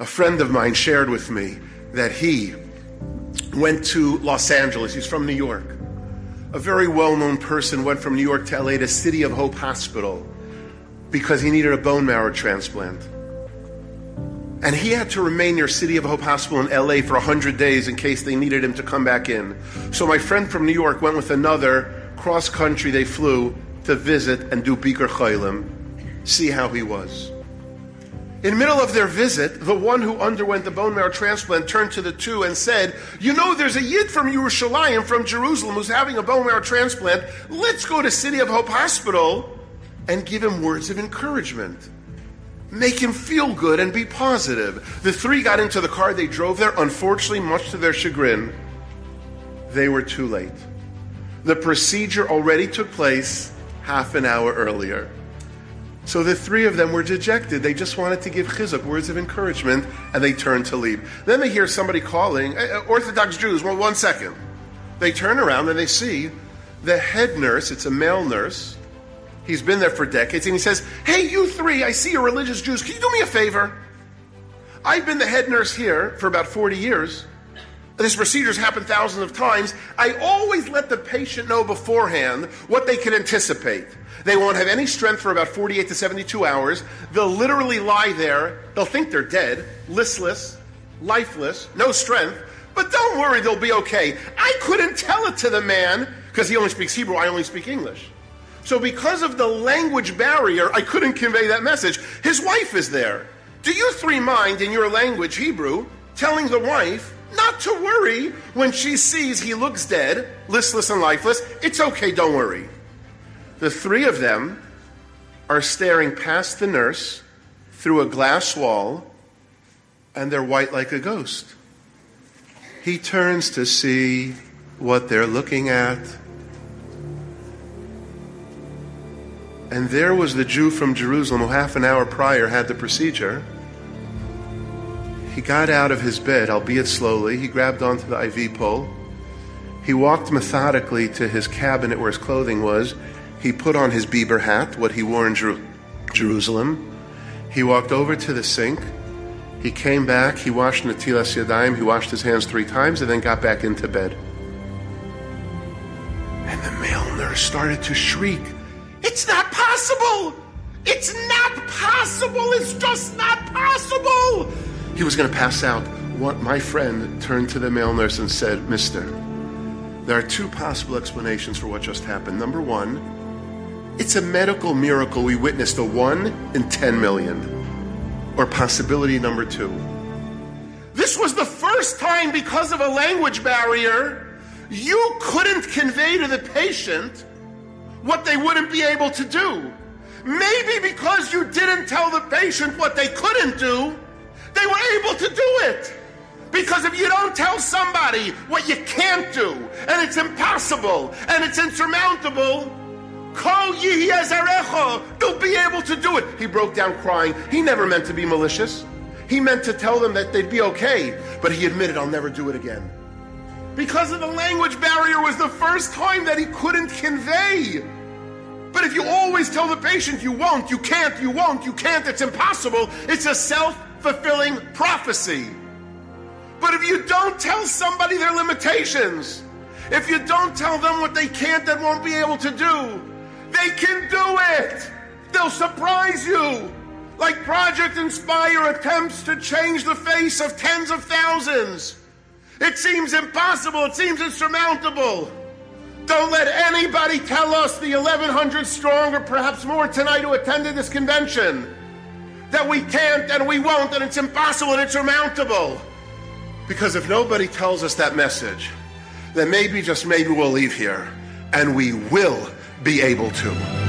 A friend of mine shared with me that he went to Los Angeles. He's from New York. A very well known person went from New York to LA to City of Hope Hospital because he needed a bone marrow transplant. And he had to remain near City of Hope Hospital in LA for 100 days in case they needed him to come back in. So my friend from New York went with another cross country. They flew to visit and do Bikur Cholim, see how he was. In the middle of their visit, the one who underwent the bone marrow transplant turned to the two and said, You know, there's a Yid from Yerushalayim, from Jerusalem, who's having a bone marrow transplant. Let's go to City of Hope Hospital and give him words of encouragement make him feel good and be positive. The three got into the car, they drove there. Unfortunately, much to their chagrin, they were too late. The procedure already took place half an hour earlier. So the three of them were dejected. They just wanted to give chizuk, words of encouragement, and they turned to leave. Then they hear somebody calling, uh, uh, Orthodox Jews, well, one second. They turn around and they see the head nurse, it's a male nurse, He's been there for decades, and he says, Hey, you three, I see you're religious Jews. Can you do me a favor? I've been the head nurse here for about 40 years. This procedure's happened thousands of times. I always let the patient know beforehand what they can anticipate. They won't have any strength for about 48 to 72 hours. They'll literally lie there. They'll think they're dead, listless, lifeless, no strength. But don't worry, they'll be okay. I couldn't tell it to the man because he only speaks Hebrew, I only speak English. So, because of the language barrier, I couldn't convey that message. His wife is there. Do you three mind in your language, Hebrew, telling the wife not to worry when she sees he looks dead, listless, and lifeless? It's okay, don't worry. The three of them are staring past the nurse through a glass wall, and they're white like a ghost. He turns to see what they're looking at And there was the Jew from Jerusalem who half an hour prior had the procedure. He got out of his bed, albeit slowly. He grabbed onto the IV pole. He walked methodically to his cabinet where his clothing was. He put on his Biber hat, what he wore in Jer- Jerusalem. He walked over to the sink. He came back. He washed Netilas Yadayim. He washed his hands three times and then got back into bed. And the male nurse started to shriek. It's not possible! It's not possible! It's just not possible! He was going to pass out. What my friend turned to the male nurse and said, Mister, there are two possible explanations for what just happened. Number one, it's a medical miracle we witnessed a one in 10 million. Or possibility number two. This was the first time, because of a language barrier, you couldn't convey to the patient what they wouldn't be able to do. Maybe because you didn't tell the patient what they couldn't do, they were to do it. Because if you don't tell somebody what you can't do, and it's impossible, and it's insurmountable, you'll be able to do it. He broke down crying. He never meant to be malicious. He meant to tell them that they'd be okay, but he admitted, I'll never do it again. Because of the language barrier was the first time that he couldn't convey. But if you always tell the patient you won't, you can't, you won't, you can't, it's impossible, it's a self fulfilling prophecy. But if you don't tell somebody their limitations, if you don't tell them what they can't and won't be able to do, they can do it. They'll surprise you. Like Project Inspire attempts to change the face of tens of thousands. It seems impossible. It seems insurmountable. Don't let anybody tell us, the 1,100 strong or perhaps more tonight who attended this convention, that we can't and we won't and it's impossible and it's insurmountable. Because if nobody tells us that message, then maybe, just maybe, we'll leave here and we will be able to.